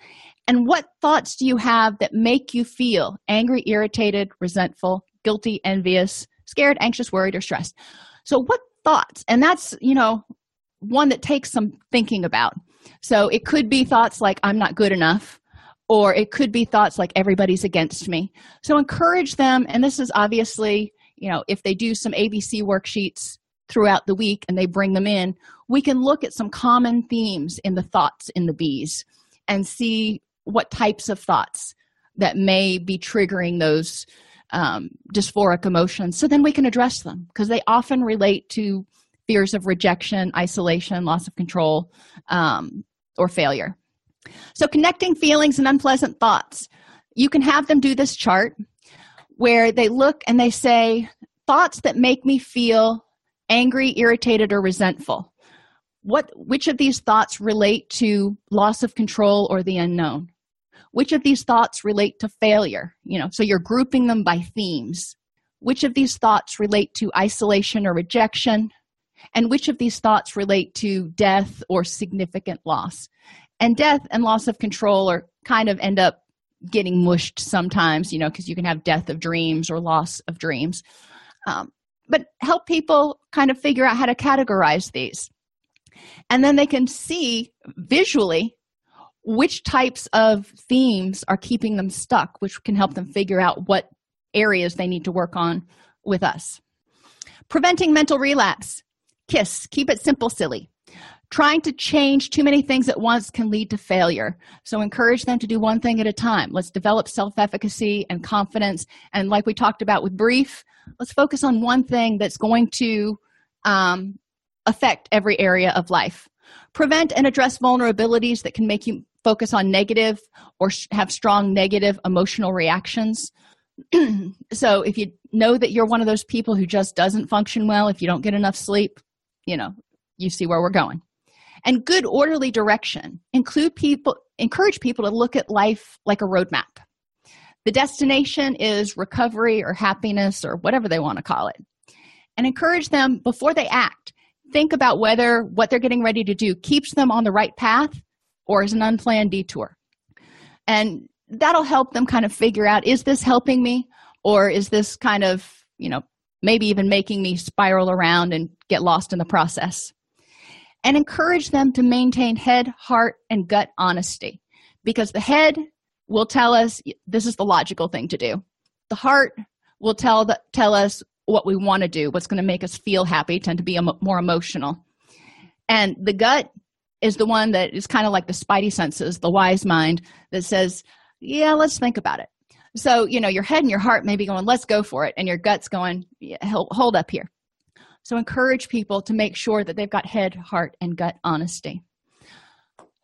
and what thoughts do you have that make you feel angry, irritated, resentful, guilty, envious, scared, anxious, worried, or stressed. So, what thoughts? And that's, you know, one that takes some thinking about. So, it could be thoughts like, I'm not good enough, or it could be thoughts like, everybody's against me. So, encourage them. And this is obviously, you know, if they do some ABC worksheets, throughout the week and they bring them in, we can look at some common themes in the thoughts in the bees and see what types of thoughts that may be triggering those um, dysphoric emotions. So then we can address them because they often relate to fears of rejection, isolation, loss of control, um, or failure. So, connecting feelings and unpleasant thoughts. You can have them do this chart where they look and they say, Thoughts that make me feel angry, irritated, or resentful. What which of these thoughts relate to loss of control or the unknown? Which of these thoughts relate to failure? You know, so you're grouping them by themes. Which of these thoughts relate to isolation or rejection? And which of these thoughts relate to death or significant loss? And death and loss of control are kind of end up getting mushed sometimes, you know, because you can have death of dreams or loss of dreams. Um, but help people kind of figure out how to categorize these and then they can see visually which types of themes are keeping them stuck which can help them figure out what areas they need to work on with us. Preventing mental relapse. Kiss. Keep it simple silly. Trying to change too many things at once can lead to failure. So encourage them to do one thing at a time. Let's develop self-efficacy and confidence. And like we talked about with brief let's focus on one thing that's going to um, affect every area of life. Prevent and address vulnerabilities that can make you focus on negative or have strong negative emotional reactions. so, if you know that you're one of those people who just doesn't function well, if you don't get enough sleep, you know, you see where we're going. And good orderly direction. Include people, encourage people to look at life like a roadmap. The destination is recovery or happiness or whatever they want to call it. And encourage them before they act. Think about whether what they're getting ready to do keeps them on the right path or as an unplanned detour. And that'll help them kind of figure out is this helping me or is this kind of, you know, maybe even making me spiral around and get lost in the process. And encourage them to maintain head, heart, and gut honesty because the head will tell us this is the logical thing to do. The heart will tell the, tell us what we want to do, what's going to make us feel happy, tend to be more emotional. And the gut is the one that is kind of like the spidey senses, the wise mind that says, yeah, let's think about it. So, you know, your head and your heart may be going, let's go for it. And your gut's going, yeah, hold up here. So, encourage people to make sure that they've got head, heart, and gut honesty.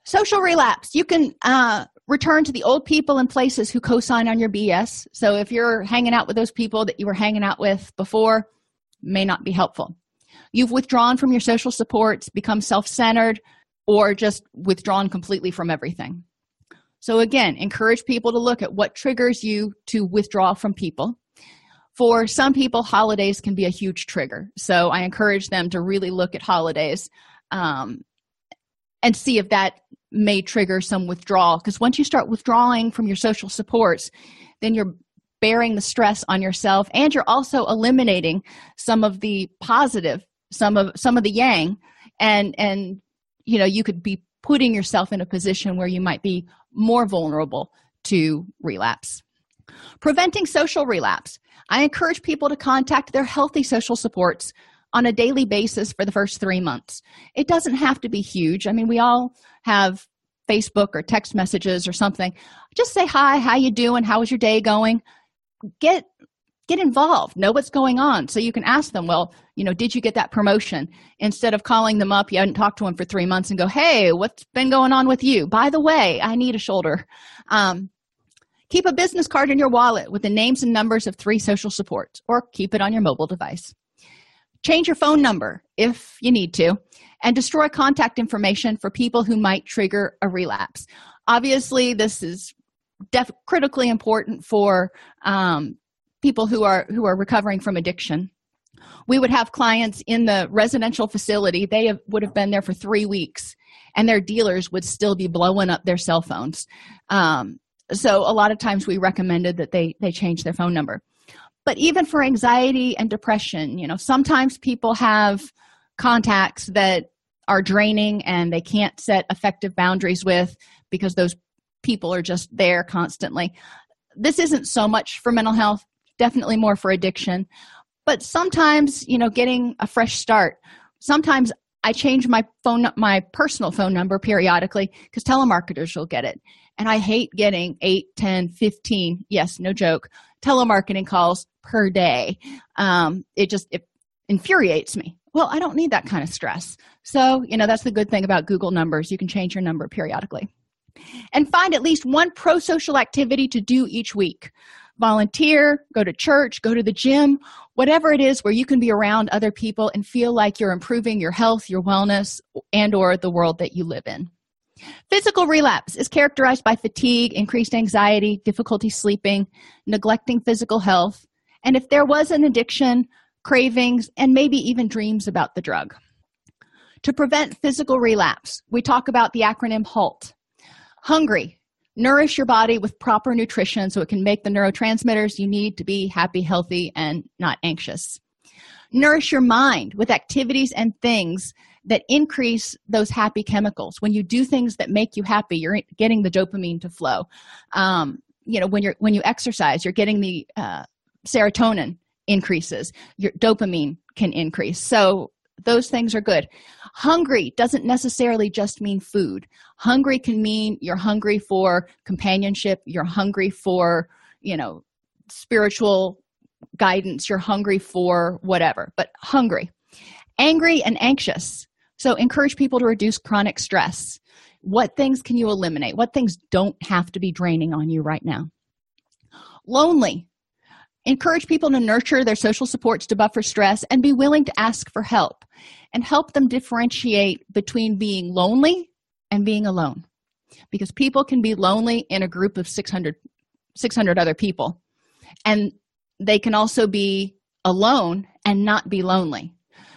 Social relapse. You can uh, return to the old people and places who co sign on your BS. So, if you're hanging out with those people that you were hanging out with before, may not be helpful. You've withdrawn from your social supports, become self centered, or just withdrawn completely from everything. So, again, encourage people to look at what triggers you to withdraw from people. For some people, holidays can be a huge trigger. So, I encourage them to really look at holidays um, and see if that may trigger some withdrawal. Because once you start withdrawing from your social supports, then you're bearing the stress on yourself and you're also eliminating some of the positive some of some of the yang and and you know you could be putting yourself in a position where you might be more vulnerable to relapse. Preventing social relapse. I encourage people to contact their healthy social supports on a daily basis for the first three months. It doesn't have to be huge. I mean, we all have Facebook or text messages or something. Just say hi, how you doing? How was your day going? Get get involved know what's going on. So you can ask them well you know did you get that promotion? Instead of calling them up you hadn't talked to them for three months and go hey what's been going on with you? By the way i need a shoulder. Um, keep a business card in your wallet with the names and numbers of three social supports or keep it on your mobile device. Change your phone number if you need to and destroy contact information for people who might trigger a relapse. Obviously this is def- critically important for um, people who are who are recovering from addiction. We would have clients in the residential facility. They have, would have been there for three weeks and their dealers would still be blowing up their cell phones. Um, so a lot of times we recommended that they they change their phone number. But even for anxiety and depression you know sometimes people have contacts that are draining and they can't set effective boundaries with because those people are just there constantly. This isn't so much for mental health definitely more for addiction. But sometimes you know getting a fresh start sometimes i change my phone my personal phone number periodically because telemarketers will get it. And i hate getting 8 10 15 yes no joke telemarketing calls per day. Um, it just it infuriates me. Well i don't need that kind of stress. So you know that's the good thing about google numbers. You can change your number periodically. And find at least one pro social activity to do each week volunteer, go to church, go to the gym, whatever it is where you can be around other people and feel like you're improving your health, your wellness, and or the world that you live in. Physical relapse is characterized by fatigue, increased anxiety, difficulty sleeping, neglecting physical health, and if there was an addiction, cravings, and maybe even dreams about the drug. To prevent physical relapse, we talk about the acronym HALT. Hungry, nourish your body with proper nutrition so it can make the neurotransmitters you need to be happy, healthy, and not anxious. Nourish your mind with activities and things that increase those happy chemicals. When you do things that make you happy, you're getting the dopamine to flow. Um, you know, when you're when you exercise, you're getting the uh, serotonin increases. Your dopamine can increase. So those things are good. Hungry doesn't necessarily just mean food. Hungry can mean you're hungry for companionship you're hungry for you know spiritual guidance you're hungry for whatever but hungry. Angry and anxious. So encourage people to reduce chronic stress. What things can you eliminate? What things don't have to be draining on you right now? Lonely encourage people to nurture their social supports to buffer stress and be willing to ask for help and help them differentiate between being lonely and being alone. Because people can be lonely in a group of 600 600 other people and they can also be alone and not be lonely.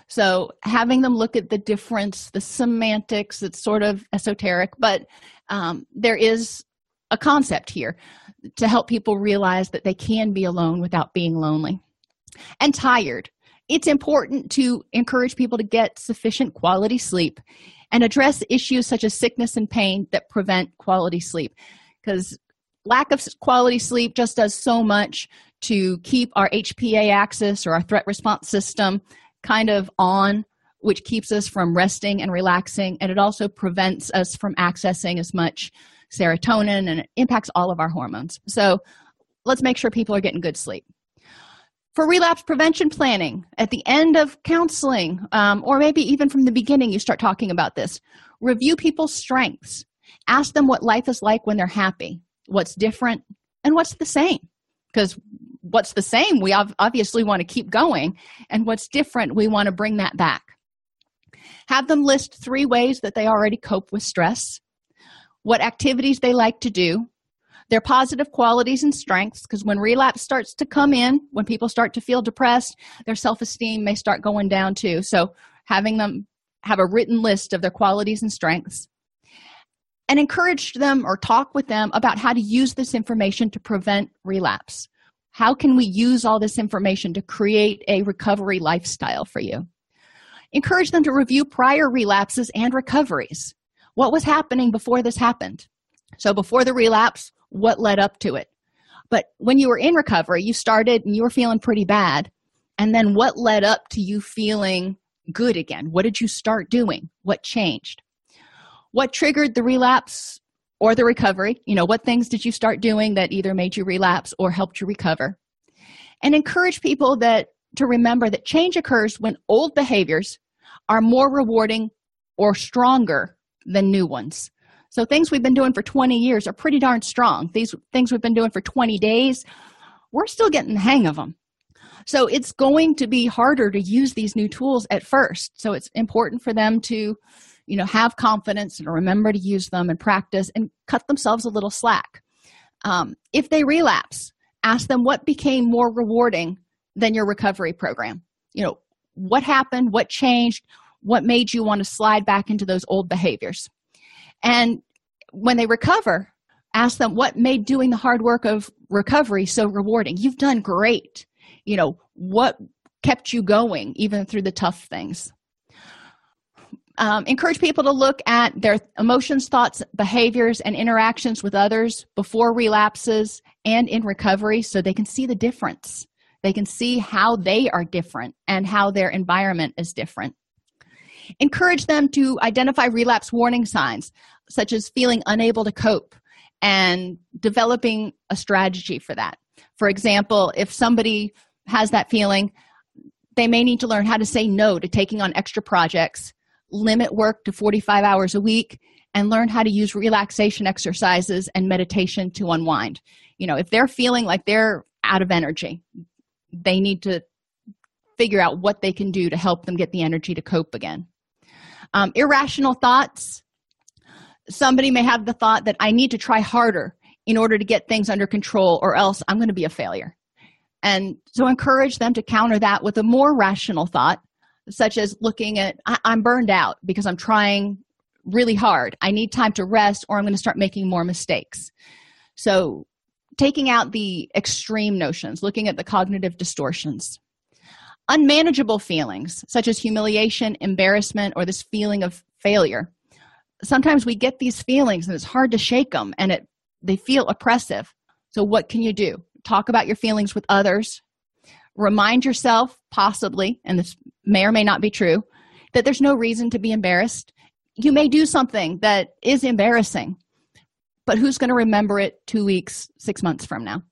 So having them look at the difference the semantics it's sort of esoteric but um, there is a concept here to help people realize that they can be alone without being lonely and tired. It's important to encourage people to get sufficient quality sleep and address issues such as sickness and pain that prevent quality sleep because lack of quality sleep just does so much to keep our hpa axis or our threat response system kind of on which keeps us from resting and relaxing and it also prevents us from accessing as much serotonin and it impacts all of our hormones. So let's make sure people are getting good sleep. For relapse prevention planning at the end of counseling um, or maybe even from the beginning you start talking about this. Review people's strengths. Ask them what life is like when they're happy what's different and what's the same. Because what's the same we obviously want to keep going and what's different we want to bring that back. Have them list three ways that they already cope with stress what activities they like to do their positive qualities and strengths because when relapse starts to come in when people start to feel depressed their self-esteem may start going down too. So having them have a written list of their qualities and strengths and encourage them or talk with them about how to use this information to prevent relapse. How can we use all this information to create a recovery lifestyle for you? Encourage them to review prior relapses and recoveries what was happening before this happened? So before the relapse what led up to it? But when you were in recovery you started and you were feeling pretty bad. And then what led up to you feeling good again? What did you start doing? What changed? What triggered the relapse or the recovery? You know what things did you start doing that either made you relapse or helped you recover? And encourage people that to remember that change occurs when old behaviors are more rewarding or stronger than new ones. So things we've been doing for 20 years are pretty darn strong. These things we've been doing for 20 days we're still getting the hang of them so it's going to be harder to use these new tools at first. So it's important for them to you know have confidence and remember to use them and practice and cut themselves a little slack. Um, if they relapse ask them what became more rewarding than your recovery program. You know what happened? What changed what made you want to slide back into those old behaviors? And when they recover ask them what made doing the hard work of recovery so rewarding. You've done great. You know what kept you going even through the tough things? Um, encourage people to look at their emotions thoughts behaviors and interactions with others before relapses and in recovery so they can see the difference. They can see how they are different and how their environment is different encourage them to identify relapse warning signs such as feeling unable to cope and developing a strategy for that. For example if somebody has that feeling they may need to learn how to say no to taking on extra projects limit work to 45 hours a week and learn how to use relaxation exercises and meditation to unwind. You know if they're feeling like they're out of energy they need to figure out what they can do to help them get the energy to cope again um, irrational thoughts. Somebody may have the thought that i need to try harder in order to get things under control or else i'm going to be a failure. And so encourage them to counter that with a more rational thought such as looking at I- i'm burned out because i'm trying really hard. I need time to rest or i'm going to start making more mistakes. So taking out the extreme notions looking at the cognitive distortions unmanageable feelings such as humiliation embarrassment or this feeling of failure. Sometimes we get these feelings and it's hard to shake them and it they feel oppressive. So what can you do? Talk about your feelings with others. Remind yourself possibly and this may or may not be true that there's no reason to be embarrassed. You may do something that is embarrassing but who's going to remember it two weeks six months from now?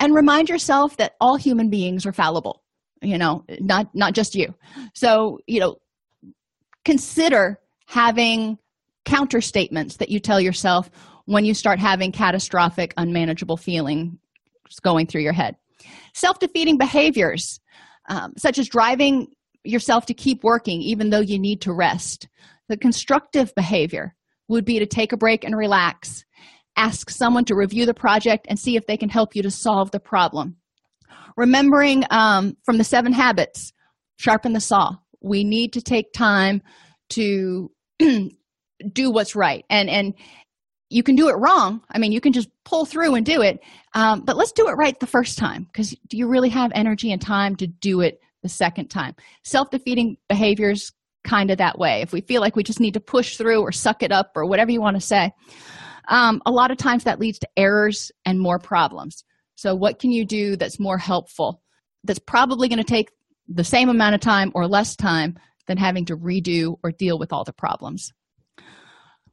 And remind yourself that all human beings are fallible you know not not just you. So you know consider having counter statements that you tell yourself when you start having catastrophic unmanageable feelings going through your head. Self-defeating behaviors um, such as driving yourself to keep working even though you need to rest. The constructive behavior would be to take a break and relax ask someone to review the project and see if they can help you to solve the problem remembering um, from the seven habits sharpen the saw. We need to take time to do what's right. And and you can do it wrong. I mean you can just pull through and do it. Um, but let's do it right the first time because do you really have energy and time to do it the second time? Self-defeating behaviors kind of that way. If we feel like we just need to push through or suck it up or whatever you want to say um, a lot of times that leads to errors and more problems so what can you do that's more helpful? That's probably going to take the same amount of time or less time than having to redo or deal with all the problems.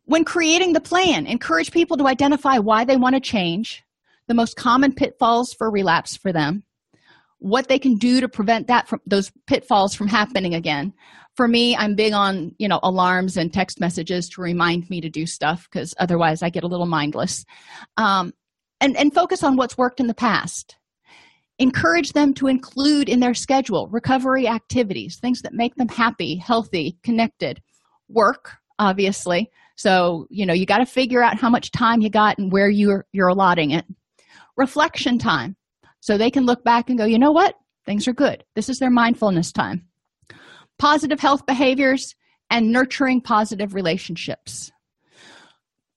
When creating the plan encourage people to identify why they want to change the most common pitfalls for relapse for them what they can do to prevent that from those pitfalls from happening again. For me i'm big on you know alarms and text messages to remind me to do stuff because otherwise i get a little mindless. Um, and and focus on what's worked in the past. Encourage them to include in their schedule recovery activities things that make them happy healthy connected. Work obviously. So you know you got to figure out how much time you got and where you're you're allotting it. Reflection time. So they can look back and go you know what? Things are good. This is their mindfulness time. Positive health behaviors and nurturing positive relationships.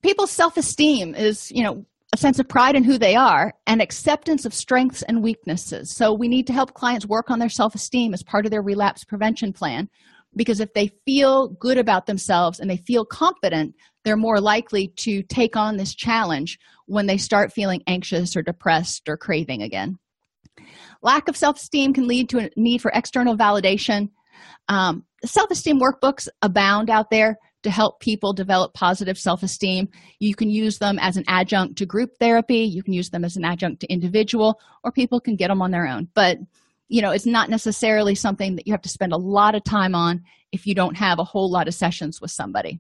People's self-esteem is you know a sense of pride in who they are and acceptance of strengths and weaknesses. So we need to help clients work on their self-esteem as part of their relapse prevention plan because if they feel good about themselves and they feel confident they're more likely to take on this challenge when they start feeling anxious or depressed or craving again. Lack of self-esteem can lead to a need for external validation. Um, self-esteem workbooks abound out there to help people develop positive self-esteem. You can use them as an adjunct to group therapy. You can use them as an adjunct to individual or people can get them on their own. But you know it's not necessarily something that you have to spend a lot of time on if you don't have a whole lot of sessions with somebody.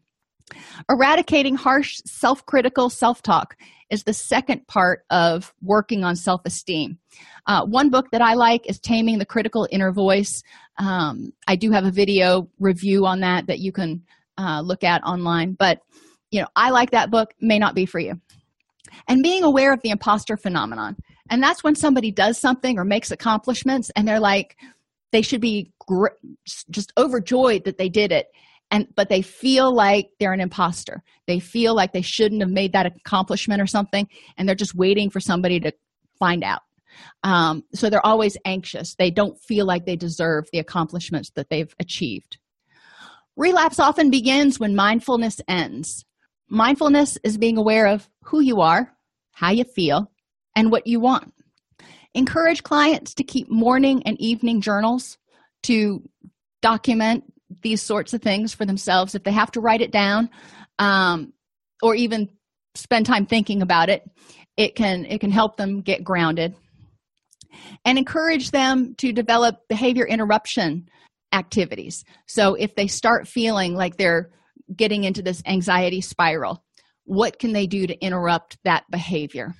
Eradicating harsh self-critical self-talk is the second part of working on self-esteem. Uh, one book that i like is taming the critical inner voice. Um, i do have a video review on that that you can uh, look at online but you know i like that book may not be for you. And being aware of the imposter phenomenon and that's when somebody does something or makes accomplishments and they're like they should be gr- just overjoyed that they did it and but they feel like they're an imposter. They feel like they shouldn't have made that accomplishment or something and they're just waiting for somebody to find out. Um, so they're always anxious. They don't feel like they deserve the accomplishments that they've achieved relapse often begins when mindfulness ends mindfulness is being aware of who you are how you feel and what you want. Encourage clients to keep morning and evening journals to document these sorts of things for themselves. If they have to write it down um, or even spend time thinking about it, it can it can help them get grounded. And encourage them to develop behavior interruption activities. So if they start feeling like they're getting into this anxiety spiral, what can they do to interrupt that behavior?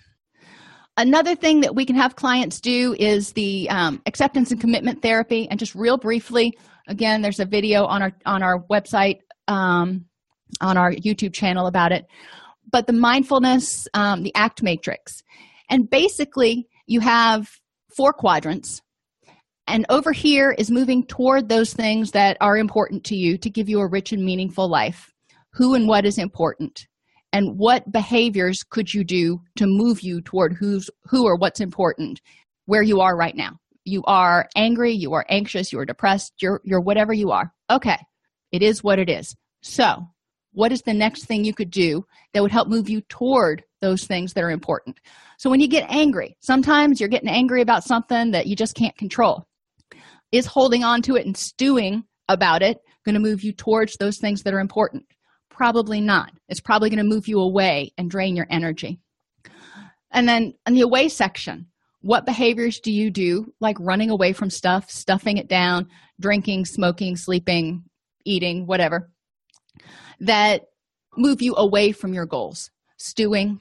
another thing that we can have clients do is the um, acceptance and commitment therapy and just real briefly again there's a video on our on our website um, on our youtube channel about it but the mindfulness um, the act matrix and basically you have four quadrants and over here is moving toward those things that are important to you to give you a rich and meaningful life. Who and what is important? And what behaviors could you do to move you toward who's who or what's important where you are right now? You are angry you are anxious you are depressed you're you're whatever you are. Okay it is what it is. So what is the next thing you could do that would help move you toward those things that are important? So when you get angry sometimes you're getting angry about something that you just can't control is holding on to it and stewing about it going to move you towards those things that are important Probably not. It's probably going to move you away and drain your energy. And then in the away section, what behaviors do you do like running away from stuff stuffing it down drinking smoking sleeping eating whatever that move you away from your goals stewing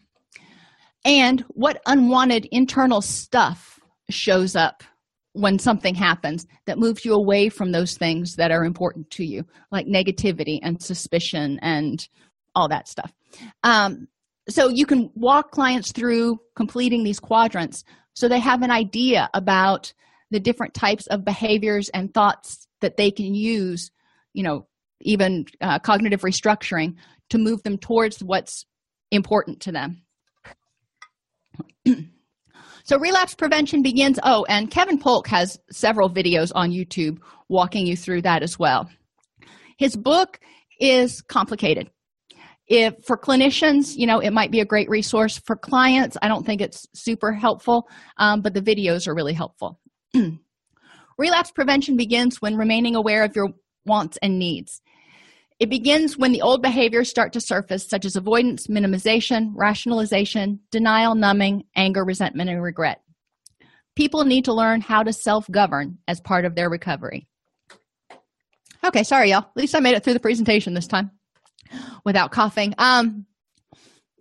and what unwanted internal stuff shows up when something happens that moves you away from those things that are important to you like negativity and suspicion and all that stuff. Um, so you can walk clients through completing these quadrants so they have an idea about the different types of behaviors and thoughts that they can use you know even uh, cognitive restructuring to move them towards what's important to them so relapse prevention begins. Oh and kevin polk has several videos on youtube walking you through that as well. His book is complicated. If for clinicians you know it might be a great resource. For clients i don't think it's super helpful um, but the videos are really helpful. Relapse prevention begins when remaining aware of your wants and needs it begins when the old behaviors start to surface such as avoidance minimization rationalization denial numbing anger resentment and regret people need to learn how to self-govern as part of their recovery okay sorry y'all at least i made it through the presentation this time without coughing. Um,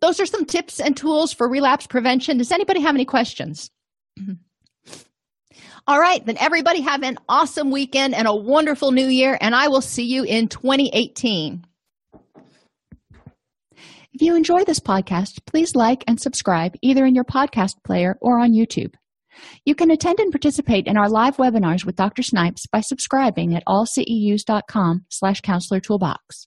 those are some tips and tools for relapse prevention. Does anybody have any questions? All right, then everybody have an awesome weekend and a wonderful new year, and I will see you in 2018. If you enjoy this podcast, please like and subscribe either in your podcast player or on YouTube. You can attend and participate in our live webinars with Dr. Snipes by subscribing at allceus.com slash counselor toolbox.